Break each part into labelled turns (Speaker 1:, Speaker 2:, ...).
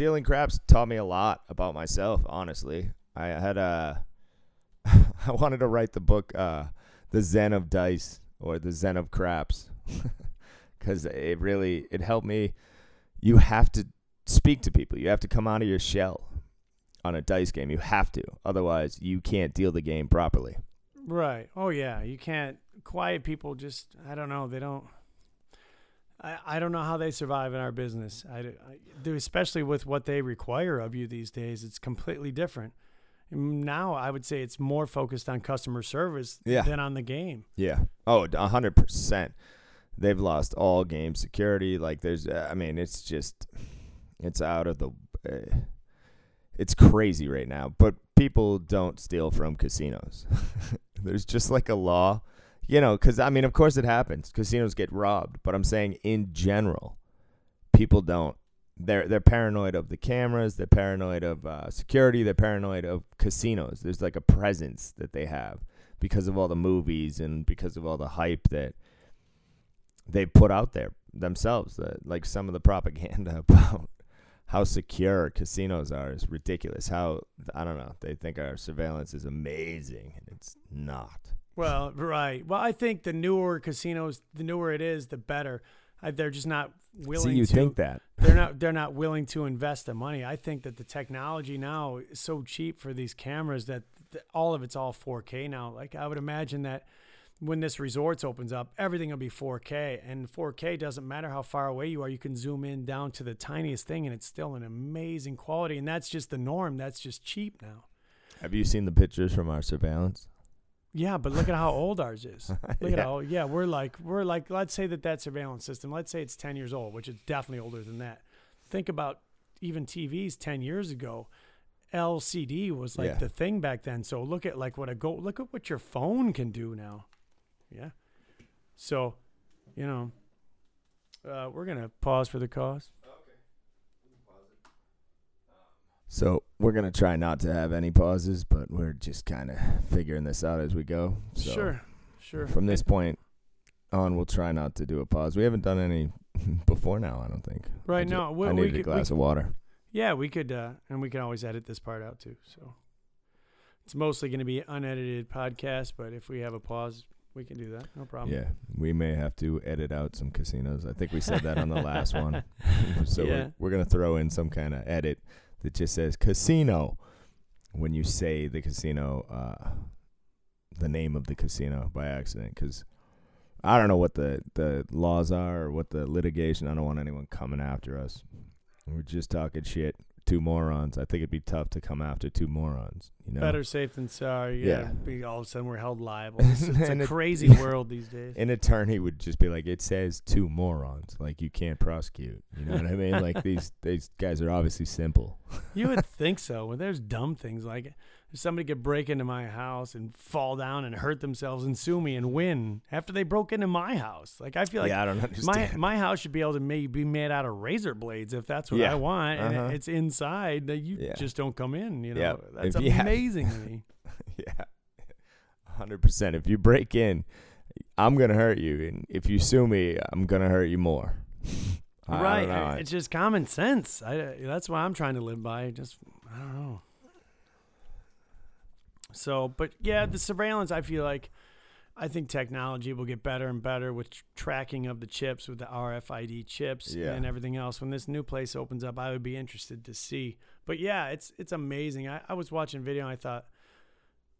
Speaker 1: Dealing craps taught me a lot about myself. Honestly, I had a. I wanted to write the book, uh, "The Zen of Dice" or "The Zen of Craps," because it really it helped me. You have to speak to people. You have to come out of your shell on a dice game. You have to, otherwise you can't deal the game properly.
Speaker 2: Right. Oh yeah. You can't. Quiet people just. I don't know. They don't. I, I don't know how they survive in our business. I, I do, especially with what they require of you these days. It's completely different. Now I would say it's more focused on customer service
Speaker 1: Yeah.
Speaker 2: than on the game.
Speaker 1: Yeah. Oh, a hundred percent. They've lost all game security. Like there's, uh, I mean, it's just, it's out of the, uh, it's crazy right now. But people don't steal from casinos. there's just like a law, you know, because I mean, of course it happens. Casinos get robbed, but I'm saying in general, people don't. They're they're paranoid of the cameras. They're paranoid of uh, security. They're paranoid of casinos. There's like a presence that they have because of all the movies and because of all the hype that they put out there themselves. That like some of the propaganda about how secure casinos are is ridiculous. How I don't know. They think our surveillance is amazing, and it's not.
Speaker 2: Well, right. Well, I think the newer casinos, the newer it is, the better. I, they're just not willing
Speaker 1: See, you
Speaker 2: to.
Speaker 1: think that?
Speaker 2: they're not. They're not willing to invest the money. I think that the technology now is so cheap for these cameras that th- all of it's all 4K now. Like I would imagine that when this resorts opens up, everything will be 4K, and 4K doesn't matter how far away you are. You can zoom in down to the tiniest thing, and it's still an amazing quality. And that's just the norm. That's just cheap now.
Speaker 1: Have you seen the pictures from our surveillance?
Speaker 2: Yeah, but look at how old ours is. Look at
Speaker 1: Yeah.
Speaker 2: how yeah, we're like we're like let's say that that surveillance system, let's say it's 10 years old, which is definitely older than that. Think about even TVs 10 years ago. LCD was like
Speaker 1: Yeah.
Speaker 2: the thing back then. So look at like what a go look at what your phone can do now. Yeah. So, you know, uh, we're gonna pause for the cause.
Speaker 1: So we're gonna try not to have any pauses, but we're just kind of figuring this out as we go. So
Speaker 2: Sure, sure.
Speaker 1: From this point on, we'll try not to do a pause. We haven't done any before now. I don't think. I
Speaker 2: Right
Speaker 1: ju-
Speaker 2: now, we,
Speaker 1: I
Speaker 2: we
Speaker 1: needed a
Speaker 2: could- we
Speaker 1: glass of water.
Speaker 2: Yeah, we could, uh, and we can always edit this part out too. So it's mostly going to be unedited podcast, but if we have a pause, we can do that. No problem.
Speaker 1: Yeah, we may have to edit out some casinos. I think we said that on the last one. so
Speaker 2: Yeah.
Speaker 1: we're, we're gonna throw in some kind of edit that just says casino when you say the casino, uh, the name of the casino by accident, because I don't know what the the laws are or what the litigation. I don't want anyone coming after us. We're just talking shit. Two morons. I think it'd be tough to come after two morons. You know.
Speaker 2: Better safe than sorry.
Speaker 1: Yeah.
Speaker 2: Yeah. Be all of a sudden we're held liable. It's, it's a
Speaker 1: it-
Speaker 2: crazy world these days.
Speaker 1: an attorney would just be like, "It says two morons. Like you can't prosecute." You know what I mean? Like these these guys are obviously simple.
Speaker 2: You would think so. When there's dumb things like if somebody could break into my house and fall down and hurt themselves and sue me and win after they broke into my house. Like I feel like
Speaker 1: yeah, I don't
Speaker 2: my
Speaker 1: understand.
Speaker 2: my house should be able to maybe be made out of razor blades if that's what
Speaker 1: Yeah.
Speaker 2: I want, and
Speaker 1: Uh-huh.
Speaker 2: it's inside that you
Speaker 1: Yeah.
Speaker 2: just don't come in. You know,
Speaker 1: Yeah.
Speaker 2: that's
Speaker 1: If
Speaker 2: amazing to me.
Speaker 1: yeah, hundred percent. If you break in, I'm gonna hurt you, and if you sue me, I'm gonna hurt you more.
Speaker 2: Right? It's just common sense. I, that's what I'm trying to live by. Just I don't know. So, but yeah, the surveillance. I feel like. I think technology will get better and better with tr- tracking of the chips, with the RFID chips
Speaker 1: Yeah.
Speaker 2: and everything else. When this new place opens up, I would be interested to see. But yeah, it's it's amazing. I, I was watching video and I thought,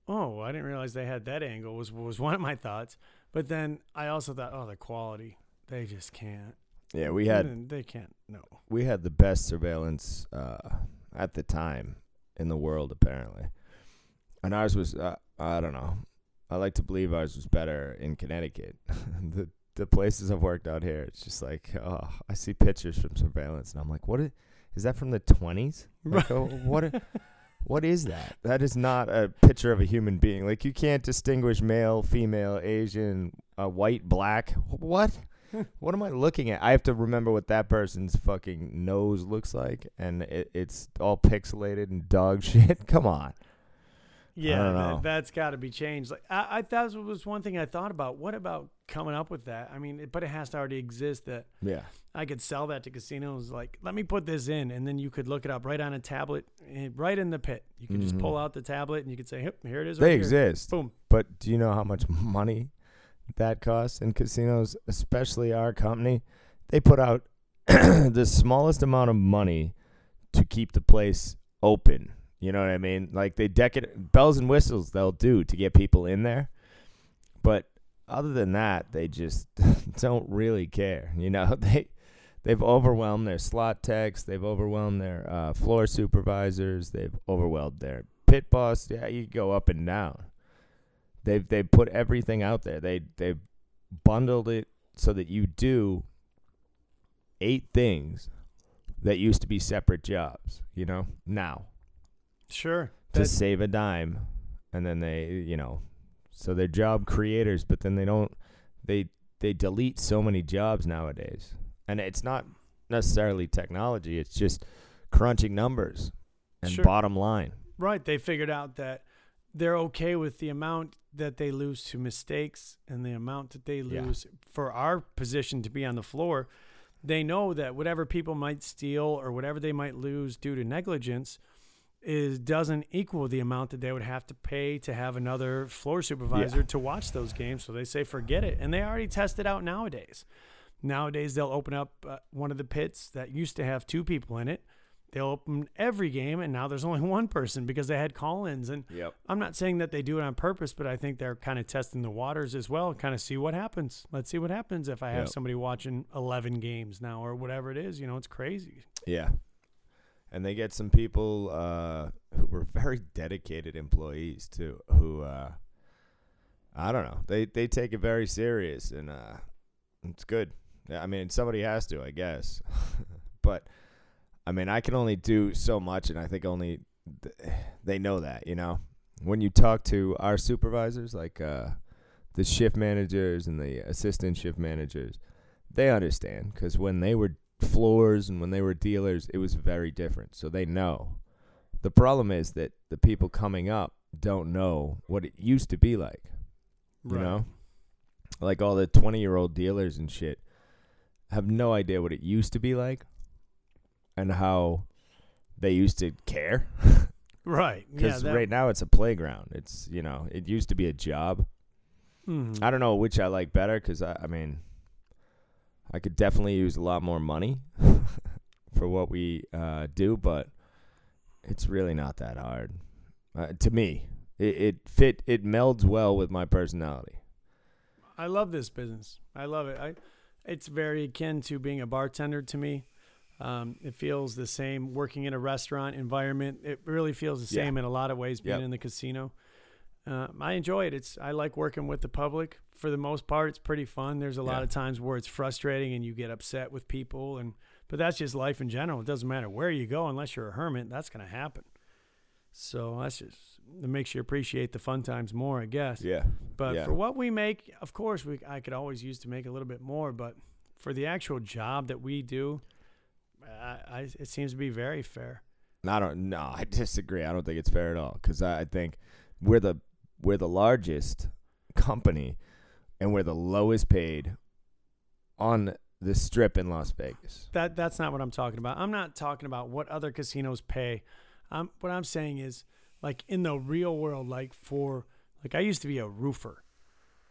Speaker 2: oh, I didn't realize they had that angle. Was was one of my thoughts. But then I also thought, oh, the quality. They just can't.
Speaker 1: yeah, we had
Speaker 2: Even- They can't. No.
Speaker 1: we had the best surveillance uh, at the time in the world, apparently. And ours was, uh, I don't know. I like to believe ours was better in Connecticut. the the places I've worked out here, it's just like, oh, I see pictures from surveillance, and I'm like, what is, is that from the 20s? Like, oh, what? What is that? That is not a picture of a human being. Like you can't distinguish male, female, Asian, uh, white, black. What? what am I looking at? I have to remember what that person's fucking nose looks like, and it, it's all pixelated and dog shit. Come on.
Speaker 2: Yeah, that, that's got to be changed. Like I, I that was one thing I thought about. What about coming up with that? I mean, it- but it has to already exist that
Speaker 1: Yeah.
Speaker 2: I could sell that to casinos. Like, let me put this in, and then you could look it up right on a tablet, eh, right in the pit. You could just pull out the tablet and you could say, "Yep, here it is."
Speaker 1: Mm-hmm. They
Speaker 2: right here."
Speaker 1: exist.
Speaker 2: Boom.
Speaker 1: But do you know how much money that costs in casinos, especially our company? They put out the smallest amount of money to keep the place open. You know what I mean? Like they deck it bells and whistles they'll do to get people in there. But other than that, they just don't really care. You know, they they've overwhelmed their slot techs, they've overwhelmed their uh, floor supervisors, they've overwhelmed their pit boss. Yeah, you go up and down. They've they put everything out there. They they've bundled it so that you do eight things that used to be separate jobs, you know, now
Speaker 2: Sure.
Speaker 1: to
Speaker 2: That-
Speaker 1: save a dime. And then they, you know, so they're job creators, but then they don't they they delete so many jobs nowadays. And it's not necessarily technology, it's just crunching numbers and
Speaker 2: Sure.
Speaker 1: bottom line.
Speaker 2: Right. They figured out that they're okay with the amount that they lose to mistakes and the amount that they
Speaker 1: Yeah.
Speaker 2: lose for our position to be on the floor. They know that whatever people might steal or whatever they might lose due to negligence is doesn't equal the amount that they would have to pay to have another floor supervisor to watch those games. So they say forget it, and they already test it out nowadays. Nowadays they'll open up uh, one of the pits that used to have two people in it. They'll open every game, and now there's only one person because they had call-ins. And
Speaker 1: Yep.
Speaker 2: I'm not saying that they do it on purpose, but I think they're kind of testing the waters as well, kind of see what happens. Let's see what happens if I have
Speaker 1: Yep.
Speaker 2: somebody watching 11 games now or whatever it is. You know, it's crazy.
Speaker 1: Yeah. And they get some people uh, who were very dedicated employees too, who uh, I don't know. They they take it very serious and uh, it's good. I mean, somebody has to, I guess. but I mean, I can only do so much and I think only th- they know that, you know. When you talk to our supervisors like uh, the shift managers and the assistant shift managers, they understand cuz when they were floors and when they were dealers, it was very different. So they know. The problem is that the people coming up don't know what it used to be like. You know? Like all the 20 year old dealers and shit have no idea what it used to be like and how they used to care.
Speaker 2: Right. Yeah.
Speaker 1: Because
Speaker 2: that-
Speaker 1: right now it's a playground. It's, you know, it used to be a job.
Speaker 2: Mhm.
Speaker 1: I don't know which I like better because I, I mean, I could definitely use a lot more money for what we uh, do, but it's really not that hard uh, to me. It, it fit. It melds well with my personality.
Speaker 2: I love this business. I love it. I, it's very akin to being a bartender to me. Um, it feels the same working in a restaurant environment. It really feels the
Speaker 1: Yeah.
Speaker 2: same in a lot of ways being
Speaker 1: Yep.
Speaker 2: in the casino. Uh, I enjoy it. It's I like working with the public for the most part. It's pretty fun. There's a lot
Speaker 1: Yeah.
Speaker 2: of times where it's frustrating and you get upset with people, and but that's just life in general. It doesn't matter where you go unless you're a hermit. That's going to happen. So that's just it makes you appreciate the fun times more, I guess.
Speaker 1: Yeah,
Speaker 2: But
Speaker 1: Yeah.
Speaker 2: for what we make, of course, we I could always use to make a little bit more. But for the actual job that we do, I, I, it seems to be very fair.
Speaker 1: I don't. No, I disagree. I don't think it's fair at all because I, I think we're the we're the largest company and we're the lowest paid on the strip in Las Vegas.
Speaker 2: That that's not what I'm talking about. I'm not talking about what other casinos pay. Um, what I'm saying is, like in the real world, like for like I used to be a roofer,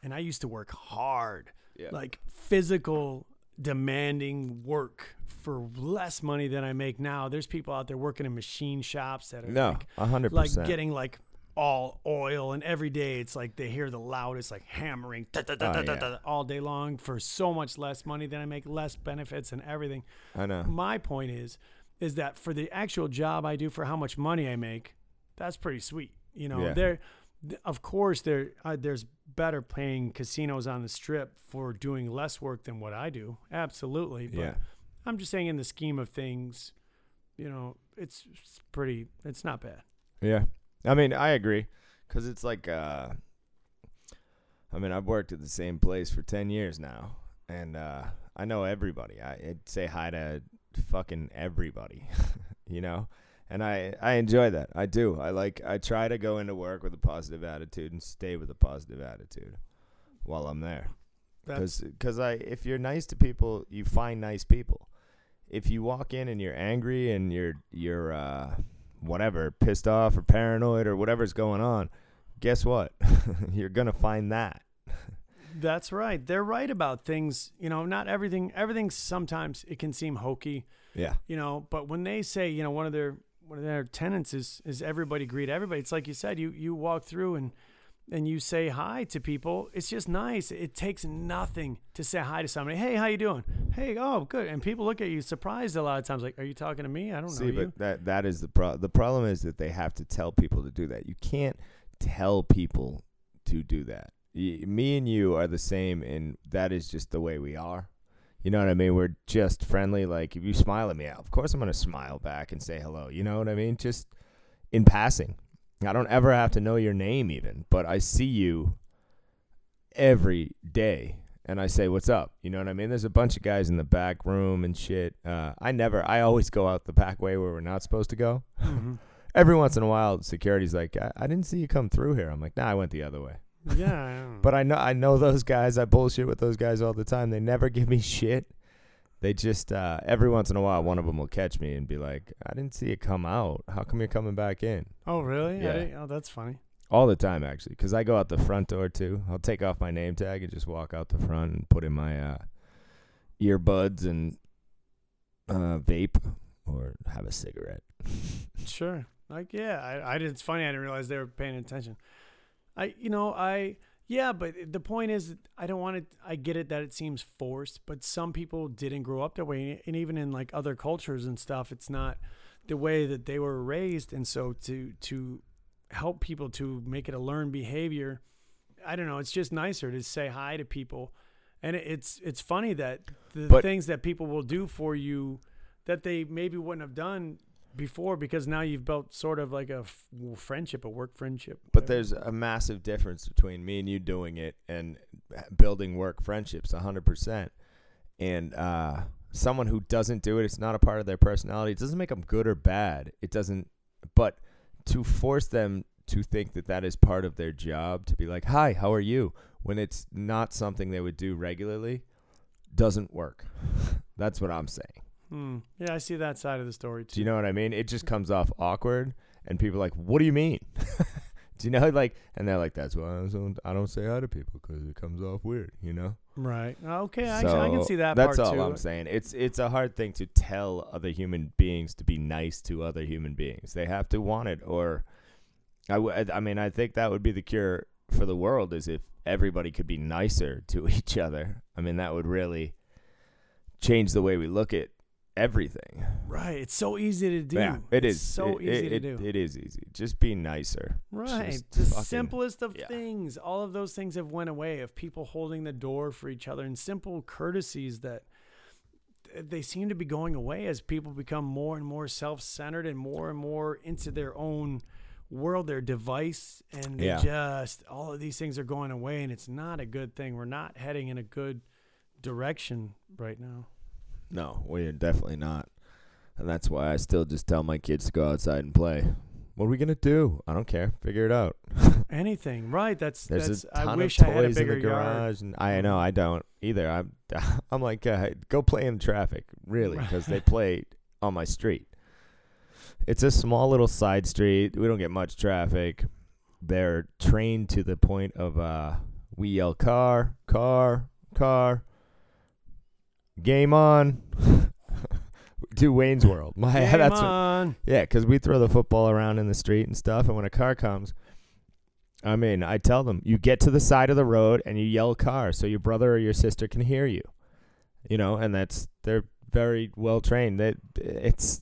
Speaker 2: and I used to work hard,
Speaker 1: Yeah.
Speaker 2: like physical, demanding work for less money than I make now. There's people out there working in machine shops that are
Speaker 1: No,
Speaker 2: like
Speaker 1: a hundred
Speaker 2: like getting like all oil and every day it's like they hear the loudest like hammering da, da, da,
Speaker 1: Oh, yeah.
Speaker 2: all day long for so much less money than I make less benefits and everything.
Speaker 1: I know.
Speaker 2: My point is is that for the actual job I do for how much money I make, that's pretty sweet. You know,
Speaker 1: Yeah.
Speaker 2: there of course there uh, there's better paying casinos on the strip for doing less work than what I do. Absolutely. But
Speaker 1: Yeah.
Speaker 2: I'm just saying in the scheme of things, you know, it's, it's pretty it's not bad.
Speaker 1: Yeah. I mean, I agree cuz it's like uh I mean, I've worked at the same place for 10 years now and uh I know everybody. I I'd say hi to fucking everybody, you know? and I I enjoy that. I do. I like. I try to go into work with a positive attitude and stay with a positive attitude while I'm there. Because I, if you're nice to people, you find nice people. If you walk in and you're angry and you're you're uh, whatever pissed off or paranoid or whatever's going on, guess what? you're gonna find that.
Speaker 2: that's right. They're right about things. You know, not everything. Everything sometimes it can seem hokey.
Speaker 1: Yeah.
Speaker 2: You know, but when they say, you know, one of their one of their tenants is is everybody greet everybody. It's like you said. You you walk through and and you say hi to people. It's just nice. It takes nothing to say hi to somebody. Hey, how you doing? Hey, oh, good. And people look at you surprised a lot of times. Like, are you talking to me? I don't
Speaker 1: See,
Speaker 2: know
Speaker 1: but
Speaker 2: you.
Speaker 1: that that is the pro- the problem is that they have to tell people to do that. You can't tell people to do that. Y- me and you are the same, and that is just the way we are. You know what I mean? We're just friendly. Like if you smile at me, of course I'm gonna smile back and say hello. You know what I mean? Just in passing. I don't ever have to know your name even, but I see you every day and I say, "What's up?" You know what I mean? There's a bunch of guys in the back room and shit. Uh, I never, I always go out the back way where we're not supposed to go.
Speaker 2: Mhm.
Speaker 1: Every once in a while, security's like, I, "I didn't see you come through here." I'm like, "Nah, I went the other way."
Speaker 2: Yeah. I.
Speaker 1: But I know, I know those guys. I bullshit with those guys all the time. They never give me shit. They just uh, every once in a while, one of them will catch me and be like, "I didn't see it come out. How come you're coming back in?"
Speaker 2: oh, really?
Speaker 1: Yeah.
Speaker 2: oh, that's funny.
Speaker 1: All the time, actually, because I go out the front door too. I'll take off my name tag and just walk out the front and put in my uh, earbuds and uh, vape or have a cigarette.
Speaker 2: Sure. Like, yeah, I, I did. It's funny. I didn't realize they were paying attention. I, you know, I, yeah, but the point is, I don't want it. I get it that it seems forced, but some people didn't grow up that way, and even in like other cultures and stuff, it's not the way that they were raised. And so to to help people to make it a learned behavior, I don't know. It's just nicer to say hi to people, and it's it's funny that the
Speaker 1: But-
Speaker 2: things that people will do for you that they maybe wouldn't have done before because now you've built sort of like a f- friendship, a work friendship.
Speaker 1: But there's a massive difference between me and you doing it and building work friendships, 100%. And uh, someone who doesn't do it, it's not a part of their personality. It doesn't make them good or bad. It doesn't, but to force them to think that that is part of their job, to be like, hi, how are you? When it's not something they would do regularly, doesn't work. That's what I'm saying.
Speaker 2: Hmm. Yeah, I see that side of the story too.
Speaker 1: Do you know what I mean? It just comes off awkward, and people are like, "What do you mean?" do you know? Like, and they're like, "That's why I don't, I don't say hi to people because it comes off weird." You know?
Speaker 2: Right. Okay. I, I can see that
Speaker 1: That's all
Speaker 2: too.
Speaker 1: I'm saying. It's it's a hard thing to tell other human beings to be nice to other human beings. They have to want it, or I, w- I- I mean, I think that would be the cure for the world is if everybody could be nicer to each other. I mean, that would really change the way we look at everything.
Speaker 2: Right. It's so easy to do.
Speaker 1: Yeah, it
Speaker 2: It's
Speaker 1: is
Speaker 2: so
Speaker 1: It-
Speaker 2: easy
Speaker 1: it-
Speaker 2: to do.
Speaker 1: It is easy. Just be nicer.
Speaker 2: Right.
Speaker 1: Just
Speaker 2: the
Speaker 1: fucking-
Speaker 2: simplest of
Speaker 1: yeah.
Speaker 2: things. All of those things have went away of people holding the door for each other and simple courtesies that they seem to be going away as people become more and more self-centered and more and more into their own world, their device, and they
Speaker 1: Yeah.
Speaker 2: just all of these things are going away, and it's not a good thing. We're not heading in a good direction right now.
Speaker 1: No, we're definitely not. And that's why I still just tell my kids to go outside and play. What are we gonna do? I don't care. Figure it out.
Speaker 2: Anything, right? That's
Speaker 1: There's
Speaker 2: that's.
Speaker 1: a ton
Speaker 2: I wish
Speaker 1: of
Speaker 2: I had a
Speaker 1: toys in
Speaker 2: bigger
Speaker 1: the
Speaker 2: yard.
Speaker 1: garage, and I know I don't either. I'm I'm like, uh, go play in traffic, really, because they play on my street. It's a small little side street. We don't get much traffic. They're trained to the point of uh, we yell car, car, car. Game on. Do Wayne's World. My
Speaker 2: Game
Speaker 1: that's what,
Speaker 2: on.
Speaker 1: yeah, because we throw the football around in the street and stuff, and when a car comes, I mean, I tell them you get to the side of the road and you yell "car" so your brother or your sister can hear you. You know, and that's they're very well trained. That it's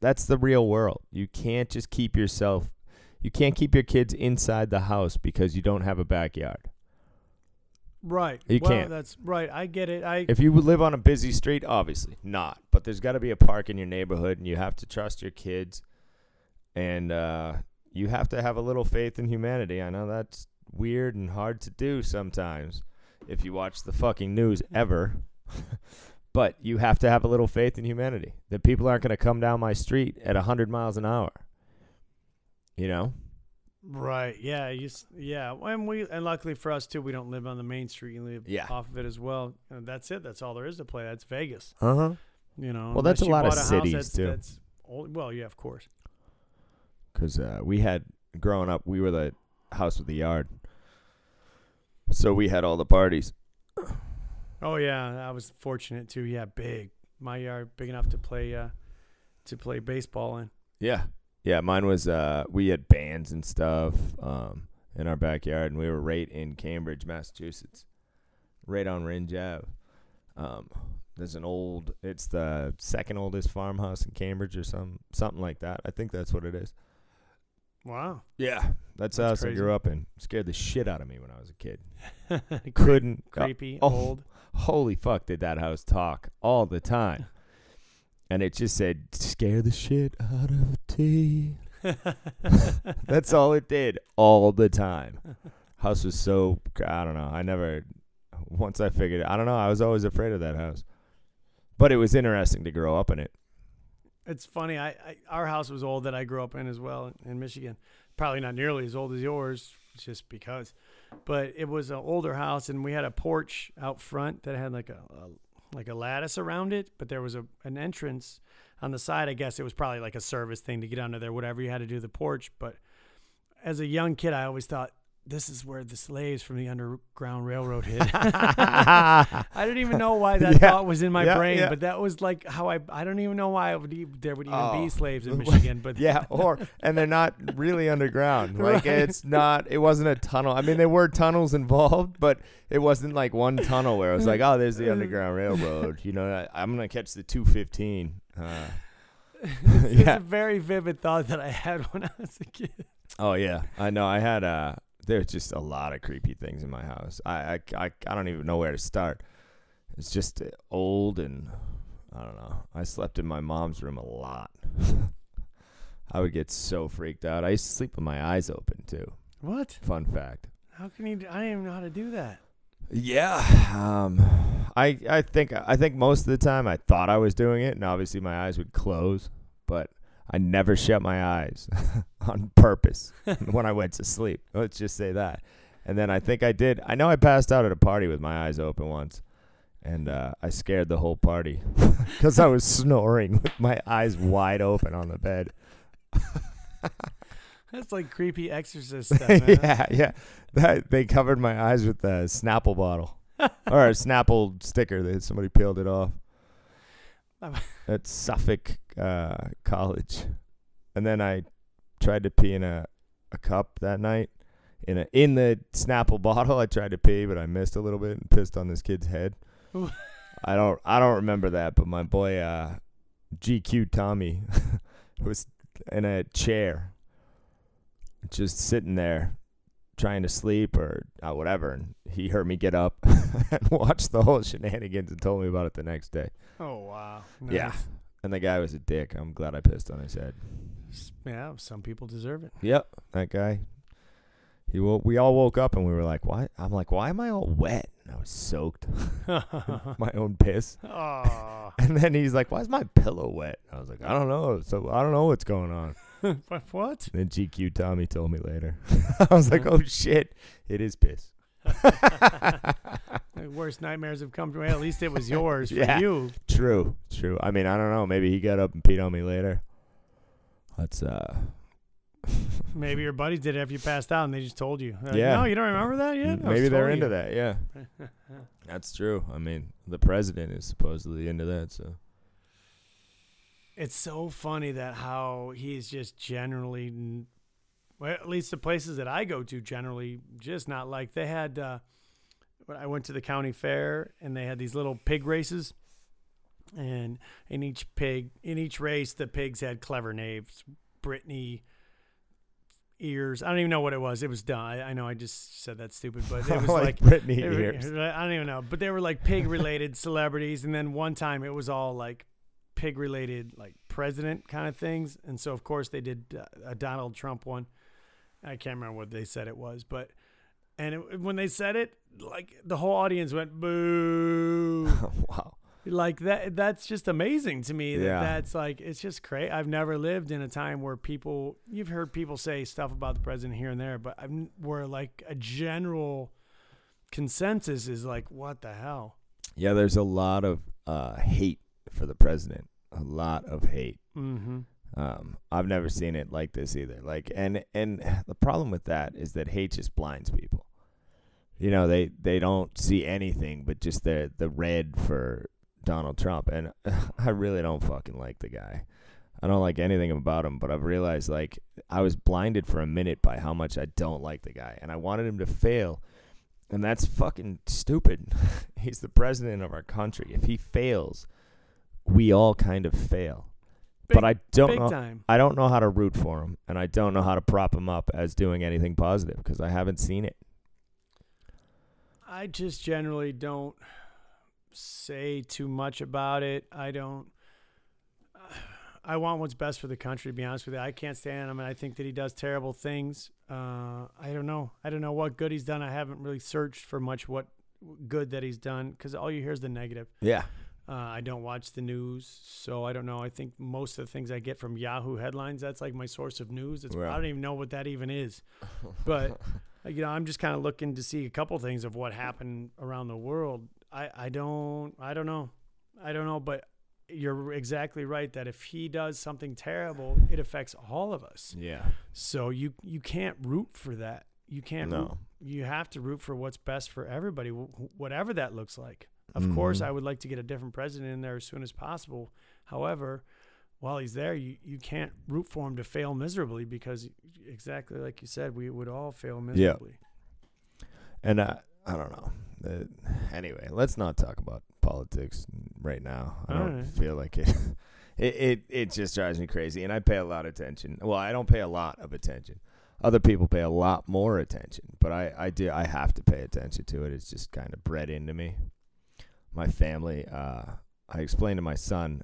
Speaker 1: that's the real world. You can't just keep yourself. You can't keep your kids inside the house because you don't have a backyard.
Speaker 2: Right.
Speaker 1: You
Speaker 2: well,
Speaker 1: can't.
Speaker 2: That's right. I get it. I
Speaker 1: If you would live on a busy street, obviously not. But there's got to be a park in your neighborhood, and you have to trust your kids, and uh, you have to have a little faith in humanity. I know that's weird and hard to do sometimes if you watch the fucking news ever. But you have to have a little faith in humanity that people aren't going to come down my street at 100 miles an hour. You know?
Speaker 2: Right. Yeah. You, yeah. And we and luckily for us too, we don't live on the main street. You live
Speaker 1: Yeah.
Speaker 2: off of it as well. And that's it. That's all there is to play. That's Vegas.
Speaker 1: Uh huh.
Speaker 2: You know.
Speaker 1: Well, that's a lot of
Speaker 2: house
Speaker 1: cities,
Speaker 2: that's,
Speaker 1: too.
Speaker 2: That's old, well, yeah, of course.
Speaker 1: Because uh, we had, growing up, we were the house with the yard. So we had all the parties.
Speaker 2: Oh yeah, I was fortunate too. Yeah, big. My yard big enough to play uh to play baseball in.
Speaker 1: Yeah. Yeah, mine was uh we had bands and stuff um in our backyard and we were right in Cambridge, Massachusetts. Right on Rindge Ave. Um there's an old it's the second oldest farmhouse in Cambridge or some something like that. I think that's what it is.
Speaker 2: Wow.
Speaker 1: Yeah. That's the
Speaker 2: That's
Speaker 1: house I grew up in. Scared the shit out of me when I was a kid. Couldn't uh,
Speaker 2: Creepy,
Speaker 1: oh.
Speaker 2: old.
Speaker 1: holy fuck did that house talk all the time. And it just said, scare the shit out of T. That's all it did all the time. House was so I don't know. I never once I figured I don't know, I was always afraid of that house. But it was interesting to grow up in it.
Speaker 2: It's funny. I, I our house was old that I grew up in as well in, in Michigan. Probably not nearly as old as yours, just because. But it was an older house, and we had a porch out front that had like a, a like a lattice around it. But there was a an entrance on the side. I guess it was probably like a service thing to get under there. Whatever you had to do the porch. But as a young kid, I always thought this is where the slaves from the Underground Railroad hid. I didn't even know why that
Speaker 1: Yeah.
Speaker 2: thought was in my
Speaker 1: Yeah,
Speaker 2: brain,
Speaker 1: yeah.
Speaker 2: but that was like how I. I don't even know why I would e- there would even
Speaker 1: Oh.
Speaker 2: be slaves in Michigan, but
Speaker 1: yeah, or and they're not really underground. Like
Speaker 2: Right.
Speaker 1: it's not. It wasn't a tunnel. I mean, there were tunnels involved, but it wasn't like one tunnel where it was like, oh, there's the Underground Railroad. You know, I, I'm gonna catch the 215. Uh,
Speaker 2: it's
Speaker 1: yeah.
Speaker 2: a very vivid thought that I had when I was a kid.
Speaker 1: Oh yeah, I know. I had uh there's just a lot of creepy things in my house. I I I, I don't even know where to start. It's just uh, old and I don't know. I slept in my mom's room a lot. I would get so freaked out. I used to sleep with my eyes open too.
Speaker 2: What?
Speaker 1: Fun fact.
Speaker 2: How can you? do- I didn't even know how to do that.
Speaker 1: Yeah. Um I I think I think most of the time I thought I was doing it and obviously my eyes would close, but I never shut my eyes on purpose when I went to sleep. Let's just say that. And then I think I did. I know I passed out at a party with my eyes open once. And uh, I scared the whole party because I was snoring with my eyes wide open on the bed.
Speaker 2: That's like creepy exorcist stuff. Man.
Speaker 1: yeah, yeah. That, they covered my eyes with a Snapple bottle or a Snapple sticker that somebody peeled it off at Suffolk uh, College, and then I tried to pee in a, a cup that night. In a in the Snapple bottle, I tried to pee, but I missed a little bit and pissed on this kid's head. I don't I don't remember that, but my boy uh, GQ Tommy was in a chair, just sitting there, trying to sleep or uh, whatever, and he heard me get up and watch the whole shenanigans and told me about it the next day.
Speaker 2: Oh wow.
Speaker 1: Yeah. And the guy was a dick. I'm glad I pissed on his head.
Speaker 2: Yeah. Some people deserve it.
Speaker 1: Yep, that guy. He wo- we all woke up and we were like, "What?" I'm like, "Why am I all wet?" And I was soaked, my own piss. And then he's like, "Why is my pillow wet?" I was like, "I don't know. So I don't know what's going on."
Speaker 2: what? What?
Speaker 1: Then GQ Tommy told me later. I was like, "Oh shit, it is piss."
Speaker 2: My worst nightmares have come to true. At least it was yours for
Speaker 1: Yeah.
Speaker 2: you.
Speaker 1: True, true. I mean, I don't know. Maybe he got up and peed on me later. That's uh.
Speaker 2: Maybe your buddies did it after you passed out, and they just told you. They're like,
Speaker 1: Yeah.
Speaker 2: no, you don't remember that yet. I was
Speaker 1: Maybe they're into
Speaker 2: you."
Speaker 1: that. Yeah. That's true. I mean, the president is supposedly into that, so
Speaker 2: It's so funny that how he's just generally, well, at least the places that I go to, generally just not like. They had, uh, when I went to the county fair, and they had these little pig races, and in each pig, in each race, the pigs had clever names, Brittany. Ears. I don't even know what it was. It was done. I, I know I just said that stupid, but it was like
Speaker 1: Britney
Speaker 2: they were-
Speaker 1: ears.
Speaker 2: I don't even know, but they were like pig related celebrities, and then one time it was all like pig related, like president kind of things, and so of course they did uh, a Donald Trump one. I can't remember what they said it was, but and it, when they said it, like the whole audience went boo.
Speaker 1: wow.
Speaker 2: like that that's just amazing to me that
Speaker 1: Yeah.
Speaker 2: that's like it's just crazy i've never lived in a time where people you've heard people say stuff about the president here and there but n- where like a general consensus is like what the hell
Speaker 1: Yeah, there's a lot of uh, hate for the president. A lot of hate.
Speaker 2: mm-hmm
Speaker 1: Um, I've never seen it like this either. Like, and and the problem with that is that hate just blinds people. You know, they they don't see anything but just the the red for Donald Trump, and I really don't fucking like the guy. I don't like anything about him, but I've realized like I was blinded for a minute by how much I don't like the guy, and I wanted him to fail, and that's fucking stupid. He's the president of our country. If he fails, we all kind of fail. but I don't
Speaker 2: big
Speaker 1: know.
Speaker 2: time
Speaker 1: I don't know how to root for him, and I don't know how to prop him up as doing anything positive because I haven't seen it.
Speaker 2: I just generally don't say too much about it. I don't. I want what's best for the country. To be honest with you, I can't stand him, and I think that he does terrible things. Uh, I don't know. I don't know what good he's done. I haven't really searched for much what good that he's done because all you hear is the negative.
Speaker 1: Yeah,
Speaker 2: Uh, I don't watch the news, so I don't know. I think most of the things I get from Yahoo headlines, that's like my source of news. It's,
Speaker 1: Yeah.
Speaker 2: I don't even know what that even is. But uh, you know, I'm just kind of looking to see a couple things of what happened around the world. I, I don't I don't know. I don't know, but you're exactly right that if he does something terrible, it affects all of us.
Speaker 1: yeah,
Speaker 2: So you you can't root for that. You can't. root-
Speaker 1: no,
Speaker 2: you have to root for what's best for everybody, wh- whatever that looks like. Of course,
Speaker 1: Mhm.
Speaker 2: I would like to get a different president in there as soon as possible. However, while he's there, you, you can't root for him to fail miserably because exactly like you said, we would all fail miserably. Yeah.
Speaker 1: and I, I don't know. Uh, anyway, let's not talk about politics right now. I
Speaker 2: All
Speaker 1: don't
Speaker 2: right.
Speaker 1: feel like it. It, it it just drives me crazy, and I pay a lot of attention. Well, I don't pay a lot of attention. Other people pay a lot more attention, but I I do I have to pay attention to it. It's just kind of bred into me. My family. Uh, I explained to my son.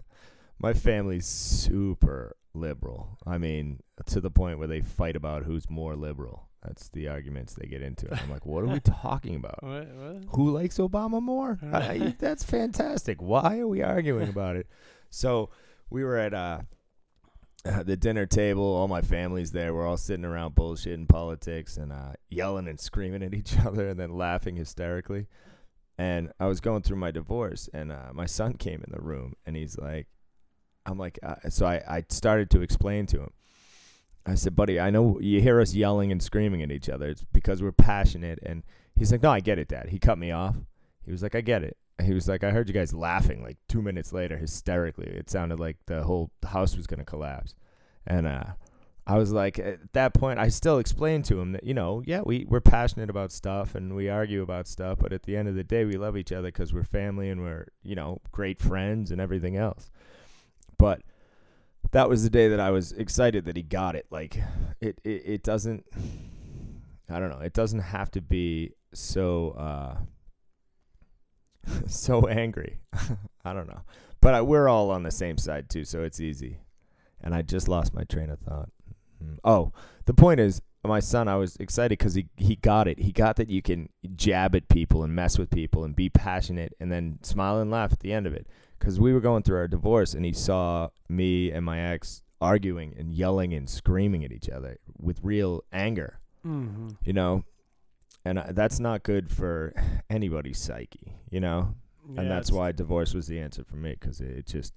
Speaker 1: my family's super liberal. I mean, to the point where they fight about who's more liberal. That's the arguments they get into. I'm like, what are we talking about?
Speaker 2: What, what?
Speaker 1: Who likes Obama more? I, that's fantastic. Why are we arguing about it? So we were at uh, uh, the dinner table. All my family's there. We're all sitting around bullshitting politics and uh, yelling and screaming at each other and then laughing hysterically. And I was going through my divorce, and uh, my son came in the room, and he's like, I'm like, uh, so I, I started to explain to him. I said, buddy, I know you hear us yelling and screaming at each other. It's because we're passionate. And he's like, no, I get it, Dad. He cut me off. He was like, I get it. He was like, I heard you guys laughing like two minutes later hysterically. It sounded like the whole house was to collapse. And uh, I was like, at that point, I still explained to him that, you know, yeah, we, we're passionate about stuff and we argue about stuff. But at the end of the day, we love each other because we're family and we're, you know, great friends and everything else. But that was the day that I was excited that he got it. Like, it, it, it doesn't, I don't know, it doesn't have to be so, uh, so angry. I don't know. But I, we're all on the same side too, so it's easy. And I just lost my train of thought. Mm. Oh, the point is, my son, I was excited because he, he got it. He got that you can jab at people and mess with people and be passionate and then smile and laugh at the end of it. Because we were going through our divorce and he saw me and my ex arguing and yelling and screaming at each other with real anger
Speaker 2: Mm-hmm.
Speaker 1: you know and I, that's not good for anybody's psyche you know and that's why divorce was the answer for me because it, it just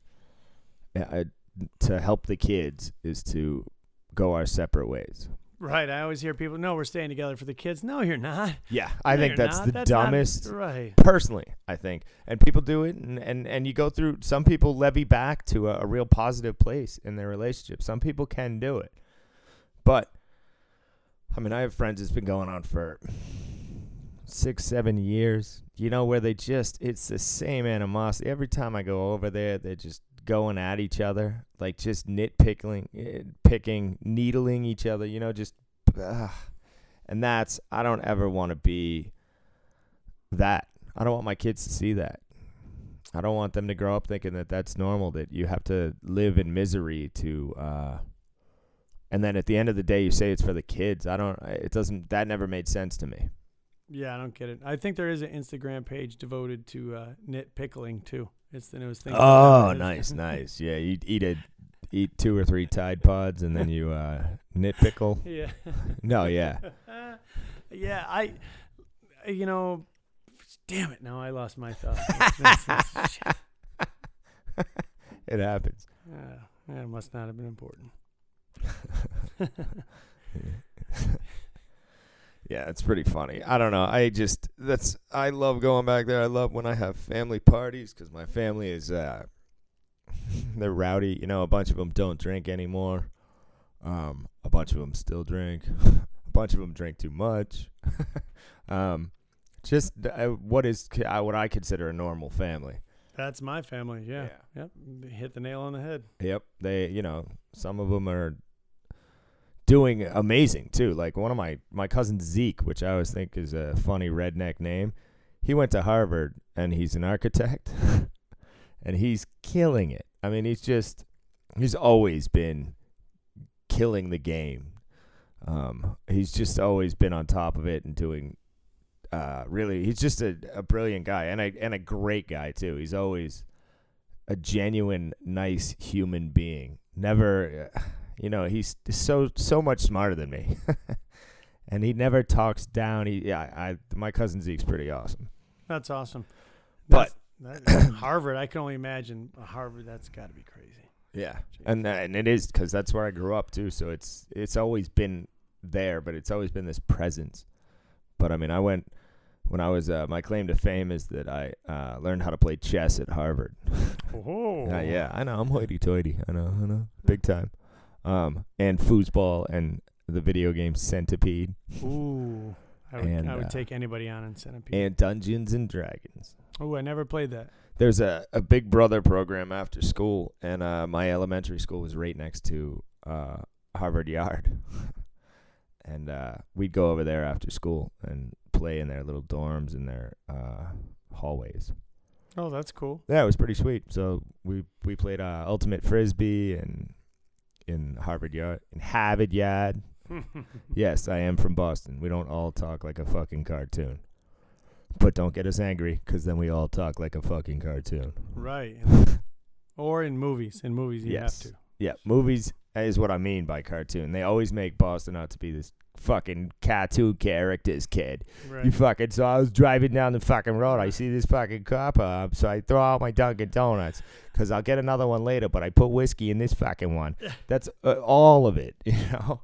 Speaker 1: I, to help the kids is to go our separate ways
Speaker 2: Right. I always hear people, no, we're staying together for the kids. No, you're not.
Speaker 1: yeah i
Speaker 2: No,
Speaker 1: think that's
Speaker 2: not.
Speaker 1: the
Speaker 2: That's not-
Speaker 1: dumbest
Speaker 2: right.
Speaker 1: personally i think and people do it and, and, and you go through some people levy back to a, a real positive place in their relationship some people can do it but i mean i have friends it's been going on for six seven years you know where they just it's the same animosity every time i go over there they're just going at each other like just nitpicking eh, picking needling each other you know just ugh. and that's i don't ever want to be that i don't want my kids to see that i don't want them to grow up thinking that that's normal that you have to live in misery to uh and then at the end of the day you say it's for the kids i don't it doesn't that never made sense to me
Speaker 2: Yeah, I don't get it. I think there is an Instagram page devoted to uh, nit pickling too. It's the newest thing.
Speaker 1: Oh, nice, nice. Yeah, you eat a eat two or three Tide Pods and then you uh, knit pickle.
Speaker 2: Yeah.
Speaker 1: No, yeah.
Speaker 2: yeah, I, you know, damn it. Now I lost my thought.
Speaker 1: It happens.
Speaker 2: Uh, that must not have been important.
Speaker 1: Yeah, it's pretty funny. I don't know. I just that's I love going back there. I love when I have family parties because my family is uh they're rowdy. You know, a bunch of them don't drink anymore. Um, a bunch of them still drink. a bunch of them drink too much. um, just uh, what is uh, what I consider a normal family.
Speaker 2: That's my family. Yeah. Yep. Hit the nail on the head.
Speaker 1: Yep. They, you know, some of them are doing amazing too. Like one of my my cousin Zeke, which I always think is a funny redneck name. He went to Harvard and he's an architect, and he's killing it. I mean, he's just he's always been killing the game. Um, he's just always been on top of it and doing. Uh, really, he's just a, a brilliant guy and a and a great guy too. He's always a genuine, nice human being. Never, you know, he's so so much smarter than me, and he never talks down. He, yeah, I, my cousin Zeke's pretty awesome.
Speaker 2: That's awesome.
Speaker 1: But-
Speaker 2: That's- that- Harvard, I can only imagine Harvard. That's got to be crazy.
Speaker 1: Yeah, and and it is because that's where I grew up too. So it's it's always been there, but it's always been this presence. But I mean, I went when I was uh, my claim to fame is that I uh, learned how to play chess at Harvard.
Speaker 2: Oh,
Speaker 1: Uh, yeah, I know I'm hoity-toity. I know, I know, big time. Um, and foosball and the video game Centipede
Speaker 2: Ooh, I would,
Speaker 1: And,
Speaker 2: I would
Speaker 1: uh,
Speaker 2: take anybody on in Centipede.
Speaker 1: and Dungeons and Dragons.
Speaker 2: oh, I never played that.
Speaker 1: There's a, a Big Brother program after school, and uh, my elementary school was right next to uh, Harvard Yard. and uh, we'd go over there after school and play in their little dorms in their uh, hallways.
Speaker 2: Oh, that's cool.
Speaker 1: Yeah, it was pretty sweet. So we we played uh, ultimate frisbee and in Harvard Yard in Harvard Yard. Yes, I am from Boston. We don't all talk like a fucking cartoon. But don't get us angry, because then we all talk like a fucking cartoon.
Speaker 2: right. or in movies. In movies, you
Speaker 1: Yes.
Speaker 2: have to.
Speaker 1: Yeah, movies is what I mean by cartoon. They always make Boston out to be this fucking cartoon characters, kid.
Speaker 2: Right.
Speaker 1: You fucking so I was driving down the fucking road. I see this fucking cop up, so I throw out my Dunkin' Donuts because I'll get another one later. But I put whiskey in this fucking one. That's uh, all of it, you know.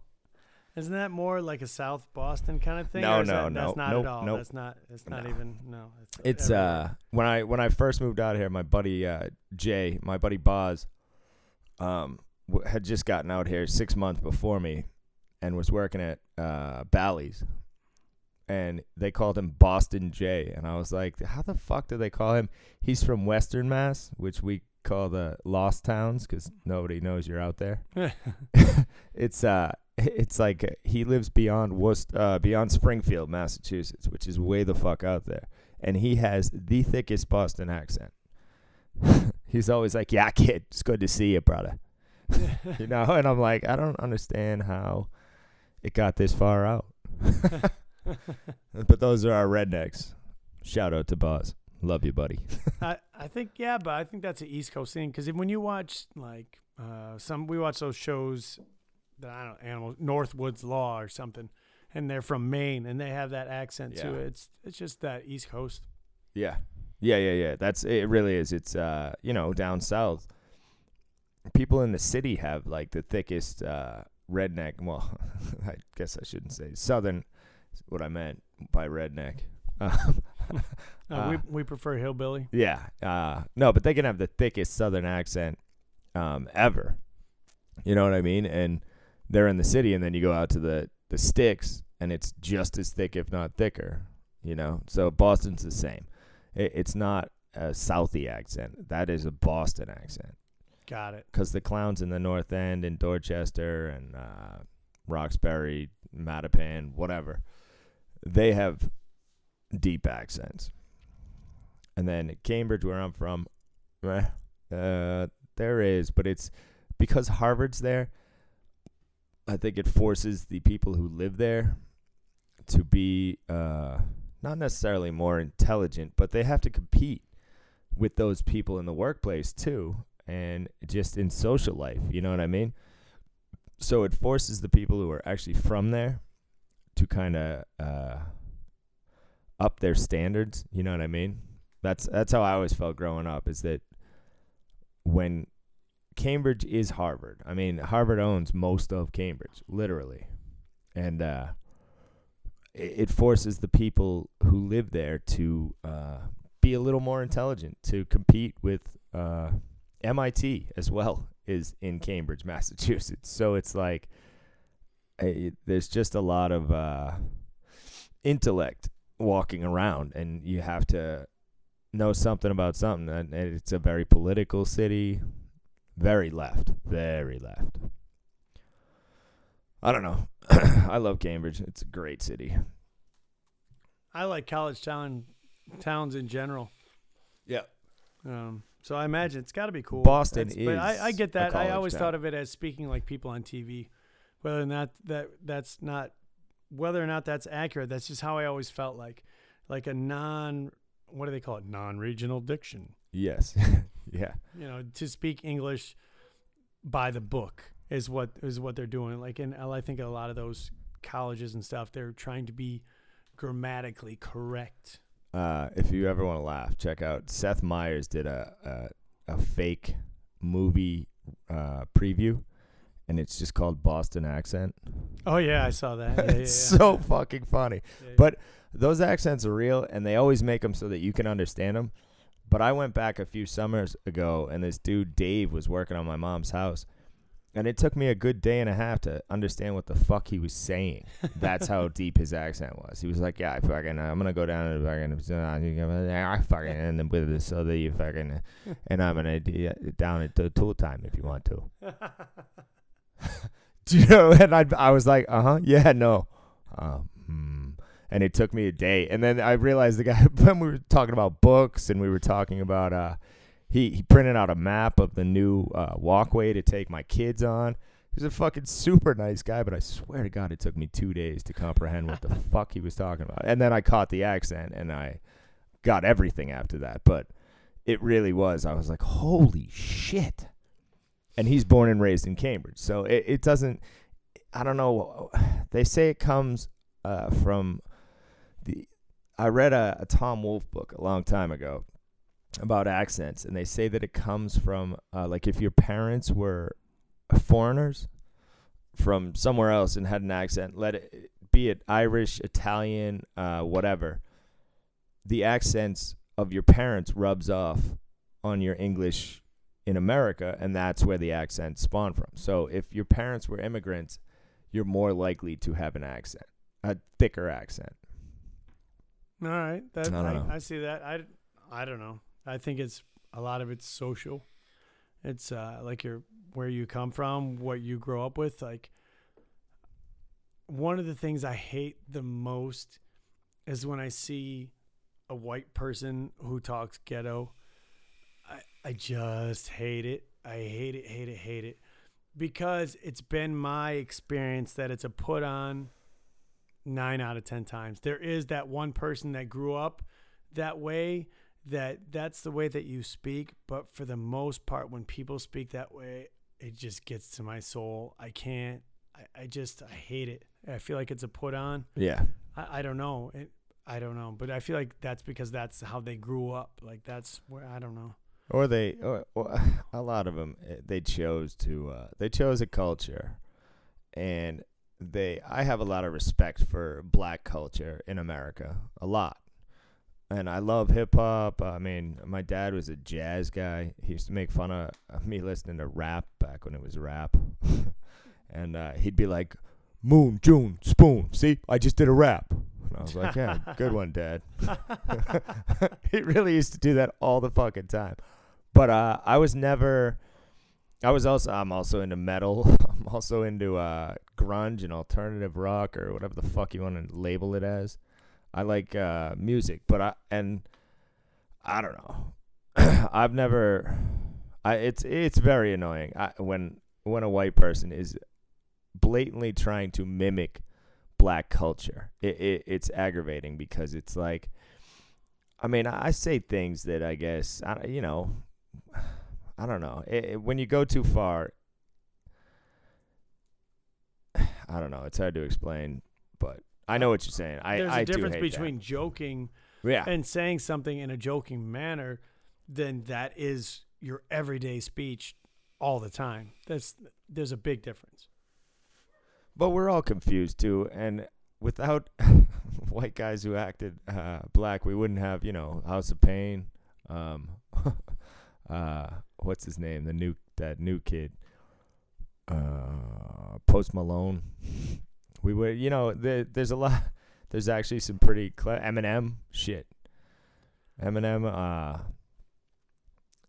Speaker 2: Isn't that more like a South Boston kind of thing?
Speaker 1: No, no,
Speaker 2: that,
Speaker 1: no,
Speaker 2: That's not
Speaker 1: nope,
Speaker 2: at all.
Speaker 1: nope.
Speaker 2: That's not. It's not
Speaker 1: No.
Speaker 2: even. No. It's,
Speaker 1: It's
Speaker 2: everywhere.
Speaker 1: uh when I when I first moved out here, my buddy uh, Jay, my buddy Boz, um, w- had just gotten out here six months before me, and was working at uh, Bally's, and they called him Boston Jay, and I was like, how the fuck do they call him? He's from Western Mass, which we call the Lost Towns because nobody knows you're out there. it's uh it's like uh, he lives beyond Worcester, uh, beyond Springfield, Massachusetts, which is way the fuck out there, and he has the thickest Boston accent. He's always like, "Yeah, kid, it's good to see you, brother." you know, and I'm like, I don't understand how it got this far out. but those are our rednecks. Shout out to Boz. Love you, buddy.
Speaker 2: I, I think yeah, but I think that's an East Coast thing because when you watch like uh, some we watch those shows that I don't animal Northwoods Law or something, and they're from Maine and they have that accent to
Speaker 1: Yeah.
Speaker 2: it. It's it's just that East Coast.
Speaker 1: Yeah. Yeah, yeah, yeah. That's it really is. It's uh, you know, down south. People in the city have like the thickest uh redneck, well, I guess I shouldn't say southern is what I meant by redneck. Um,
Speaker 2: Uh,
Speaker 1: Uh,
Speaker 2: we we prefer hillbilly.
Speaker 1: yeah. Uh no, but they can have the thickest southern accent um ever. You know what I mean? And they're in the city and then you go out to the the sticks and it's just as thick if not thicker, you know? So Boston's the same. It, it's not a Southie accent. That is a Boston accent.
Speaker 2: Got it.
Speaker 1: Because the clowns in the North End and Dorchester and uh, Roxbury, Mattapan, whatever, they have deep accents. And then Cambridge, where I'm from, uh, there is, but it's because Harvard's there. I think it forces the people who live there to be uh, not necessarily more intelligent, but they have to compete with those people in the workplace too, and just in social life. You know what I mean? So it forces the people who are actually from there to kind of uh, up their standards. You know what I mean? That's that's how I always felt growing up. Is that when Cambridge is Harvard. I mean, Harvard owns most of Cambridge, literally, and uh, it, forces the people who live there to uh, be a little more intelligent, to compete with uh, MIT as well is in Cambridge, Massachusetts. So it's like it, there's just a lot of uh, intellect walking around, and you have to know something about something. And it's a very political city, very left, very left. I don't know. I love Cambridge. It's a great city.
Speaker 2: I like college town towns in general.
Speaker 1: Yeah.
Speaker 2: Um, so I imagine it's got to be cool.
Speaker 1: Boston
Speaker 2: That's- but I, I get that. I always
Speaker 1: town.
Speaker 2: thought of it as speaking like people on TV, whether or not that that's not whether or not that's accurate. That's just how I always felt like like a non what do they call it non-regional diction.
Speaker 1: Yes. yeah.
Speaker 2: You know, to speak English by the book is what is what they're doing. Like in I think a lot of those colleges and stuff, they're trying to be grammatically correct.
Speaker 1: Uh, if you ever want to laugh, check out Seth Meyers did a a, a fake movie uh, preview, and it's just called Boston Accent.
Speaker 2: Oh yeah, I saw that. Yeah, yeah,
Speaker 1: it's
Speaker 2: yeah.
Speaker 1: so fucking funny.
Speaker 2: Yeah, yeah.
Speaker 1: But those accents are real, and they always make them so that you can understand them. But I went back a few summers ago, and this dude Dave was working on my mom's house, and it took me a good day and a half to understand what the fuck he was saying. That's how deep his accent was. He was like, "Yeah, I fucking, I'm gonna go down to fucking, uh, I fucking, and then with this other, you fucking, and I'm gonna do down at the tool time if you want to." Do you know? And I, I was like, uh huh, yeah, no. Uh, hmm. And it took me a day. And then I realized the guy, when we were talking about books and we were talking about, uh, he, he printed out a map of the new uh, walkway to take my kids on. He's a fucking super nice guy, but I swear to God, it took me two days to comprehend what the fuck he was talking about. And then I caught the accent and I got everything after that. But it really was. I was like, holy shit and he's born and raised in Cambridge. So it, it doesn't. I don't know. They say it comes uh, from the. I read a, a Tom Wolfe book a long time ago about accents, and they say that it comes from uh, like if your parents were foreigners from somewhere else and had an accent, let it be it Irish, Italian, uh, whatever. The accents of your parents rubs off on your English in America, and that's where the accent spawn from. So if your parents were immigrants, you're more likely to have an accent, a thicker accent.
Speaker 2: All right, that,
Speaker 1: I
Speaker 2: I. I see that. I, I don't know. I think it's a lot of it's social. It's uh, like your where you come from, what you grow up with. Like one of the things I hate the most is when I see a white person who talks ghetto. I I just hate it. I hate it, hate it, hate it. Because it's been my experience that it's a put on nine out of ten times. There is that one person that grew up that way that that's the way that you speak, but for the most part when people speak that way, it just gets to my soul. I can't I, I just I hate it. I feel like it's a put on.
Speaker 1: Yeah.
Speaker 2: I, I don't know. It, I don't know, but I feel like that's because that's how they grew up. Like that's where I don't know.
Speaker 1: Or they, or, or a lot of them, they chose to, uh, they chose a culture, and they. I have a lot of respect for black culture in America, a lot, and I love hip hop. I mean, my dad was a jazz guy. He used to make fun of me listening to rap back when it was rap, and uh, he'd be like, "Moon, June, spoon. See, I just did a rap." And I was like, "Yeah, good one, Dad." he really used to do that all the fucking time. But uh, I was never. I was also. I'm also into metal. I'm also into uh, grunge and alternative rock or whatever the fuck you want to label it as. I like uh, music, but I and I don't know. I've never. I it's it's very annoying I, when when a white person is blatantly trying to mimic black culture. It, it it's aggravating because it's like, I mean, I, say things that I guess I you know, I don't know. It, it- when you go too far, I don't know. It's hard to explain, but I know what you're saying. I
Speaker 2: There's
Speaker 1: I
Speaker 2: a difference between joking
Speaker 1: yeah.
Speaker 2: and saying something in a joking manner than that is your everyday speech all the time. That's there's a big difference.
Speaker 1: But we're all confused too, and without white guys who acted uh, black, we wouldn't have you know House of Pain. Um, uh, what's his name? The new that new kid, uh, Post Malone. We would, you know, there, there's a lot. There's actually some pretty cle Eminem shit. Eminem, uh,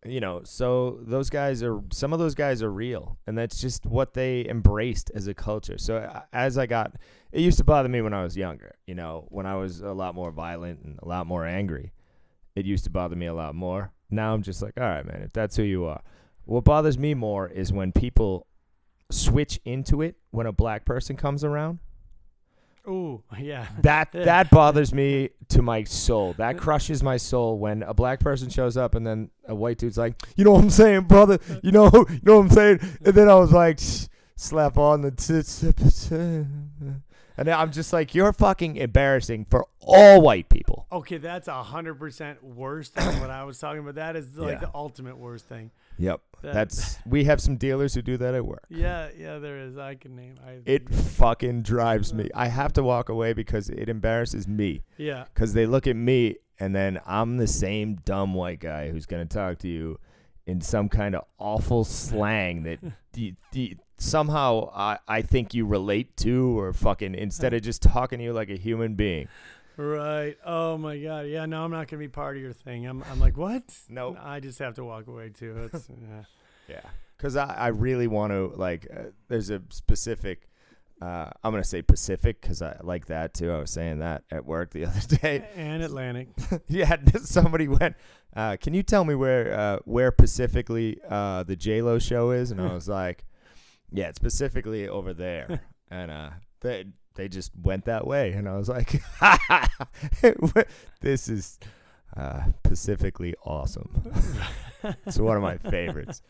Speaker 1: you know, so those guys are some of those guys are real, and that's just what they embraced as a culture. So uh, as I got, it used to bother me when I was younger. You know, when I was a lot more violent and a lot more angry, it used to bother me a lot more. Now I'm just like, all right, man, if that's who you are. What bothers me more is when people switch into it when a black person comes around.
Speaker 2: Ooh, yeah.
Speaker 1: That that bothers me to my soul. That crushes my soul when a black person shows up and then a white dude's like, "You know what I'm saying, brother? You know, you know what I'm saying?" And then I was like, "Slap on the tits." And then I'm just like, "You're fucking embarrassing for all white people."
Speaker 2: Okay, that's a hundred percent worse than what I was talking about. That is like
Speaker 1: Yeah.
Speaker 2: the ultimate worst thing.
Speaker 1: Yep.
Speaker 2: That-
Speaker 1: That's we have some dealers who do that at work.
Speaker 2: Yeah, yeah, there is. I can name. I,
Speaker 1: It fucking drives me. I have to walk away because it embarrasses me.
Speaker 2: yeah,
Speaker 1: because they look at me and then I'm the same dumb white guy who's going to talk to you in some kind of awful slang that d- d- somehow I, I think you relate to or fucking instead of just talking to you like a human being.
Speaker 2: Right. Oh my god. Yeah, no, I'm not gonna be part of your thing. I'm. I'm like, what?
Speaker 1: Nope.
Speaker 2: I just have to walk away too. It's, yeah.
Speaker 1: Yeah. Because I, I really want to, like, uh, there's a specific, uh, I'm going to say Pacific because I like that too. I was saying that at work the other day.
Speaker 2: And Atlantic.
Speaker 1: yeah, somebody went. Uh, can you tell me where uh, where specifically uh, the J Lo show is? And I was like, yeah, it's specifically over there. and uh, they they just went that way, and I was like, this is uh, specifically awesome. it's one of my favorites.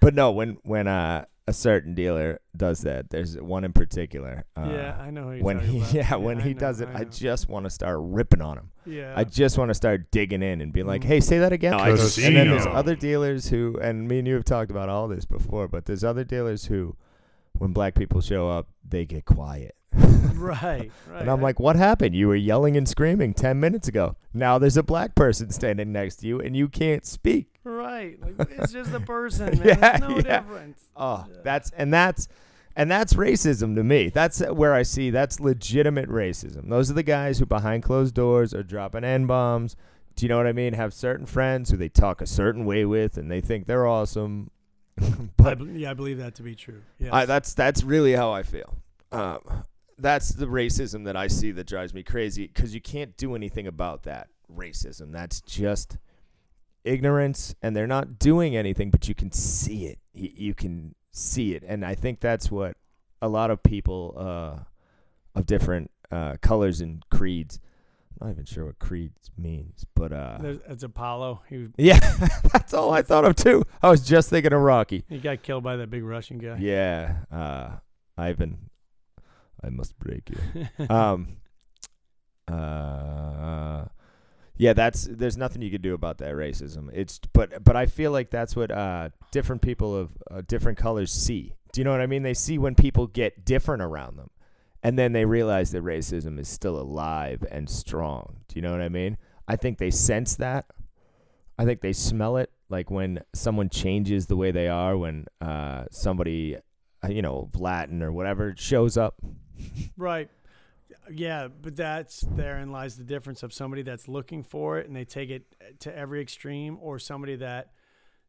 Speaker 1: But no, when when uh, a certain dealer does that, there's one in particular. Uh,
Speaker 2: yeah, I know. Who you're
Speaker 1: when he
Speaker 2: about.
Speaker 1: yeah, when
Speaker 2: I
Speaker 1: he
Speaker 2: know,
Speaker 1: does it, I,
Speaker 2: know.
Speaker 1: just want to start ripping on him.
Speaker 2: yeah.
Speaker 1: I just want to start digging in and be like,
Speaker 2: Mm.
Speaker 1: "Hey, say that again."
Speaker 3: I
Speaker 1: and then there's other dealers who, and me and you have talked about all this before, but there's other dealers who, when black people show up, they get quiet.
Speaker 2: right. Right.
Speaker 1: And I'm
Speaker 2: I-
Speaker 1: like, "What happened? You were yelling and screaming ten minutes ago. Now there's a black person standing next to you, and you can't speak."
Speaker 2: right. Like, it's just a person. Man.
Speaker 1: Yeah,
Speaker 2: There's no
Speaker 1: yeah.
Speaker 2: difference.
Speaker 1: Oh,
Speaker 2: Yeah.
Speaker 1: that's and that's and that's racism to me. That's where I see that's legitimate racism. Those are the guys who behind closed doors are dropping n bombs. Do you know what I mean? Have certain friends who they talk a certain way with, and they think they're awesome. But
Speaker 2: bel- yeah, I believe that to be true. Yes.
Speaker 1: I, that's that's really how I feel. Um, that's the racism that I see that drives me crazy because you can't do anything about that racism. That's just ignorance, and they're not doing anything, but you can see it. You, you can see it, and I think that's what a lot of people uh, of different uh, colors and creeds. I'm not even sure what creeds means, but uh,
Speaker 2: There's, it's Apollo. He was-
Speaker 1: yeah, that's all I thought of too. I was just thinking of Rocky.
Speaker 2: he got killed by that big Russian guy.
Speaker 1: Yeah, uh, Ivan, I must break you. um, uh, yeah, that's there's nothing you can do about that racism. It's but but I feel like that's what uh different people of uh, different colors see. Do you know what I mean? They see when people get different around them, and then they realize that racism is still alive and strong. Do you know what I mean? I think they sense that. I think they smell it, like when someone changes the way they are. When uh somebody, uh, you know, Latin or whatever shows up.
Speaker 2: Right. Yeah, but that's therein lies the difference of somebody that's looking for it and they take it to every extreme, or somebody that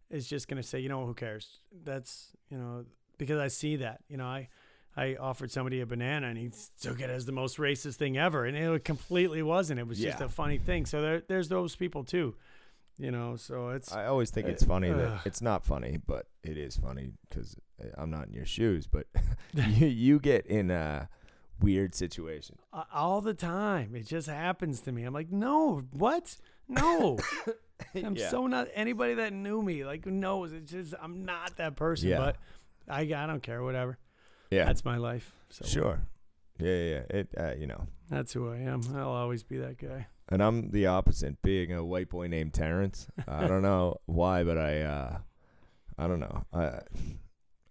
Speaker 2: is just going to say, you know, who cares? That's you know because I see that. You know, I I offered somebody a banana and he took it as the most racist thing ever, and it completely wasn't. It was just a funny thing. So there, there's those people too. You know, so it's
Speaker 1: I always think
Speaker 2: Uh,
Speaker 1: it's funny
Speaker 2: ugh.
Speaker 1: that it's not funny, but it is funny because I'm not in your shoes. But you you get in uh, weird situation.
Speaker 2: Uh, all the time. It just happens to me. I'm like, no, what? No. I'm
Speaker 1: Yeah.
Speaker 2: so not anybody that knew me like knows it's just I'm not that person.
Speaker 1: Yeah.
Speaker 2: But I I don't care. Whatever.
Speaker 1: Yeah,
Speaker 2: That's my life. So
Speaker 1: sure. Yeah, yeah. yeah. It, uh, you know,
Speaker 2: That's who I am. I'll always be that guy.
Speaker 1: and I'm the opposite, being a white boy named Terrence. I don't know why, but I, uh, I don't know. I,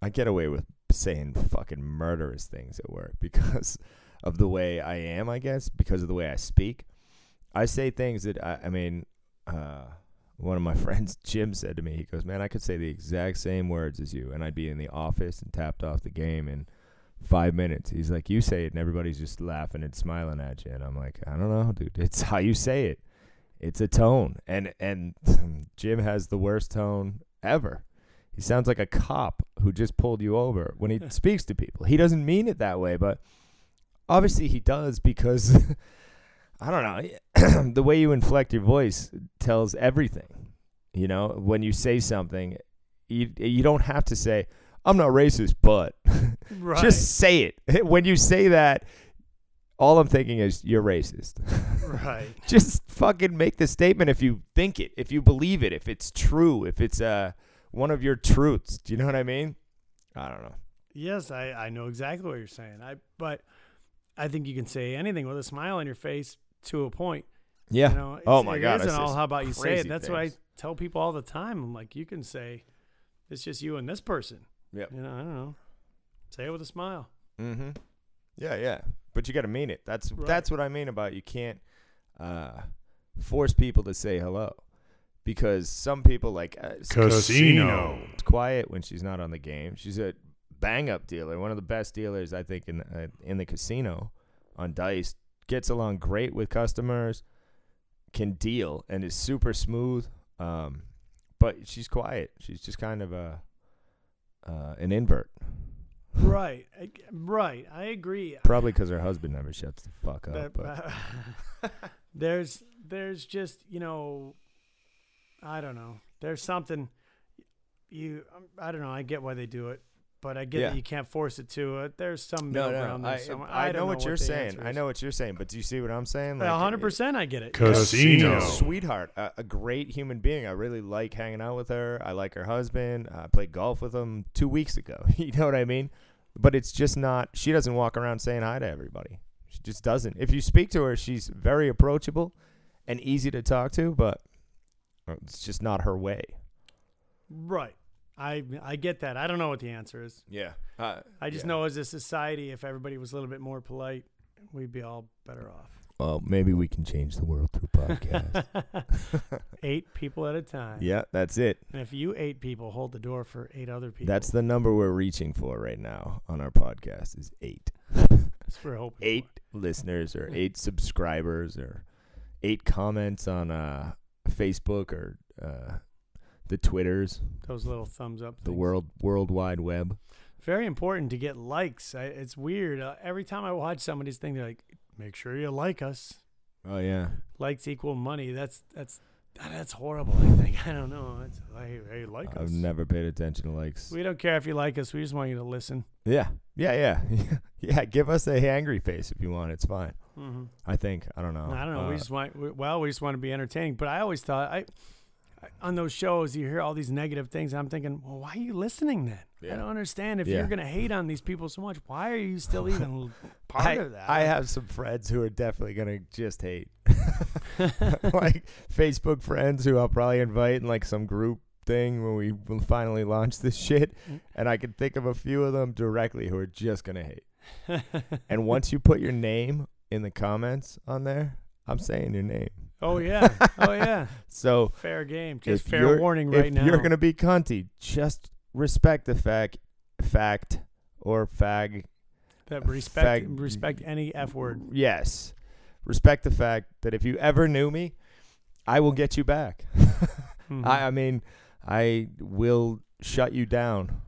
Speaker 1: I get away with saying fucking murderous things at work because of the way I am, I guess, because of the way I speak. I say things that I, I mean, uh, one of my friends, Jim, said to me, he goes, "Man, I could say the exact same words as you, and I'd be in the office and tapped off the game in five minutes." He's like, "You say it, and everybody's just laughing and smiling at you," and I'm like, "I don't know, dude. It's how you say it. It's a tone, and and Jim has the worst tone ever." He sounds like a cop who just pulled you over when he speaks to people. He doesn't mean it that way, but obviously he does because I don't know. the way you inflect your voice tells everything. You know, when you say something, you you don't have to say I'm not racist, but
Speaker 2: Right.
Speaker 1: just say it. When you say that, all I'm thinking is you're racist.
Speaker 2: right.
Speaker 1: just fucking make the statement if you think it, if you believe it, if it's true, if it's uh one of your truths. Do you know what I mean? I don't know.
Speaker 2: Yes, I, I know exactly what you're saying. I but I think you can say anything with a smile on your face to a point.
Speaker 1: Yeah.
Speaker 2: You know,
Speaker 1: Oh my
Speaker 2: it
Speaker 1: God,
Speaker 2: isn't all how about you say it. That's what I tell people all the time. I'm like, you can say, it's just you and this person.
Speaker 1: Yeah.
Speaker 2: You know, I don't know. Say it with a smile.
Speaker 1: Mm-hmm. Yeah, yeah. But you got to mean it. That's
Speaker 2: Right.
Speaker 1: that's what I mean about you can't uh, force people to say hello because some people like uh,
Speaker 3: Casino.
Speaker 1: It's quiet when she's not on the game. She's a bang up dealer, one of the best dealers I think in uh, in the casino on dice. Gets along great with customers, can deal, and is super smooth. Um, but she's quiet. She's just kind of a uh, an invert.
Speaker 2: right. I, right. I agree.
Speaker 1: Probably because her husband never shuts the fuck up.
Speaker 2: That-
Speaker 1: but
Speaker 2: there's there's just you know i don't know there's something you um, i don't know i get why they do it but i get
Speaker 1: Yeah.
Speaker 2: that you can't force it to it there's some
Speaker 1: no,
Speaker 2: middle
Speaker 1: no,
Speaker 2: ground
Speaker 1: I,
Speaker 2: somewhere.
Speaker 1: I,
Speaker 2: don't
Speaker 1: know what you're saying. I know what you're saying, but do you see what I'm saying?
Speaker 2: A
Speaker 1: Like,
Speaker 2: hundred
Speaker 1: it-
Speaker 2: percent i get it
Speaker 3: Casino.
Speaker 1: a sweetheart, a, a great human being. I really like hanging out with her. I like her husband. I played golf with him two weeks ago. you know what I mean? But it's just not. She doesn't walk around saying hi to everybody. She just doesn't. If you speak to her, she's very approachable and easy to talk to, but it's just not her way.
Speaker 2: right i i get that i don't know what the answer is
Speaker 1: Yeah. Uh,
Speaker 2: i just know as a society if everybody was a little bit more polite we'd be all better off
Speaker 1: Well, maybe we can change the world through podcast.
Speaker 2: eight people at a time
Speaker 1: yeah, that's it.
Speaker 2: and if you eight people hold the door for eight other people
Speaker 1: That's the number we're reaching for right now on our podcast is eight.
Speaker 2: that's what we're hoping for.
Speaker 1: Eight listeners or eight subscribers or eight comments on uh, Facebook or uh, the Twitters,
Speaker 2: those little thumbs up
Speaker 1: the
Speaker 2: things.
Speaker 1: world World Wide Web.
Speaker 2: very important to get likes. I, it's weird. Uh, every time I watch somebody's thing, they're like, "Make sure you like us.
Speaker 1: Oh yeah.
Speaker 2: Likes equal money." That's that's that's horrible. I think. I don't know. It's, hey, like
Speaker 1: I've
Speaker 2: us.
Speaker 1: never paid attention to likes.
Speaker 2: we don't care if you like us. We just want you to listen.
Speaker 1: Yeah. Yeah, yeah. yeah, give us a angry face if you want. It's fine.
Speaker 2: Mm-hmm.
Speaker 1: I think. I don't know.
Speaker 2: I don't know. we
Speaker 1: Uh,
Speaker 2: just want. We, well, we just want to be entertaining. But I always thought I. I- On those shows, you hear all these negative things. I'm thinking, well, why are you listening then?
Speaker 1: Yeah.
Speaker 2: I don't understand. If
Speaker 1: Yeah.
Speaker 2: you're gonna hate on these people so much, why are you still even part
Speaker 1: I,
Speaker 2: of that?
Speaker 1: I have some friends who are definitely gonna just hate, like Facebook friends who I'll probably invite in like some group thing when we will finally launch this shit,
Speaker 2: Mm.
Speaker 1: and I can think of a few of them directly who are just gonna hate. And once you put your name in the comments on there, I'm saying your name.
Speaker 2: oh yeah. Oh yeah.
Speaker 1: So
Speaker 2: Fair game. Just fair warning right
Speaker 1: if
Speaker 2: now.
Speaker 1: you're gonna be cunty, just respect the fact, fact or fag
Speaker 2: that respect
Speaker 1: fag-
Speaker 2: respect any f word.
Speaker 1: Yes. Respect the fact that if you ever knew me, I will get you back.
Speaker 2: Mhm.
Speaker 1: I, I mean, I will shut you down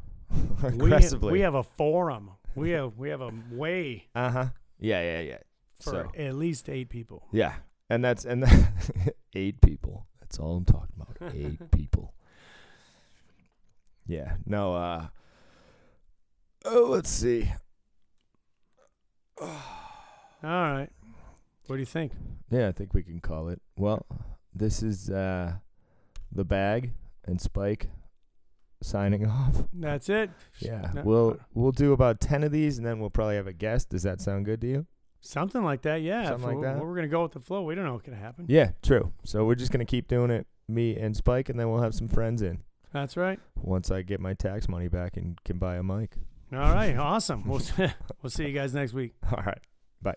Speaker 2: we,
Speaker 1: aggressively.
Speaker 2: we have a forum. We have we have a way
Speaker 1: uh huh. Yeah, yeah, yeah.
Speaker 2: For
Speaker 1: So
Speaker 2: at least eight people.
Speaker 1: yeah, and that's and eight people. That's all I'm talking about. Eight people. Yeah. No. Uh. Oh, let's see.
Speaker 2: All right. What do you think?
Speaker 1: Yeah, I think we can call it. Well, this is uh, the bag and Spike signing off.
Speaker 2: That's it.
Speaker 1: Yeah,
Speaker 2: No-
Speaker 1: we'll we'll do about ten of these, and then we'll probably have a guest. Does that sound good to you?
Speaker 2: Something like that. Yeah.
Speaker 1: Something like
Speaker 2: we're,
Speaker 1: that?
Speaker 2: We're gonna go with the flow. We don't know what can happen.
Speaker 1: Yeah, true. So we're just gonna keep doing it, me and Spike, and then we'll have some friends in
Speaker 2: That's right.
Speaker 1: once I get my tax money back and can buy a mic.
Speaker 2: All right. Awesome. We'll we'll see you guys next week.
Speaker 1: All right, bye.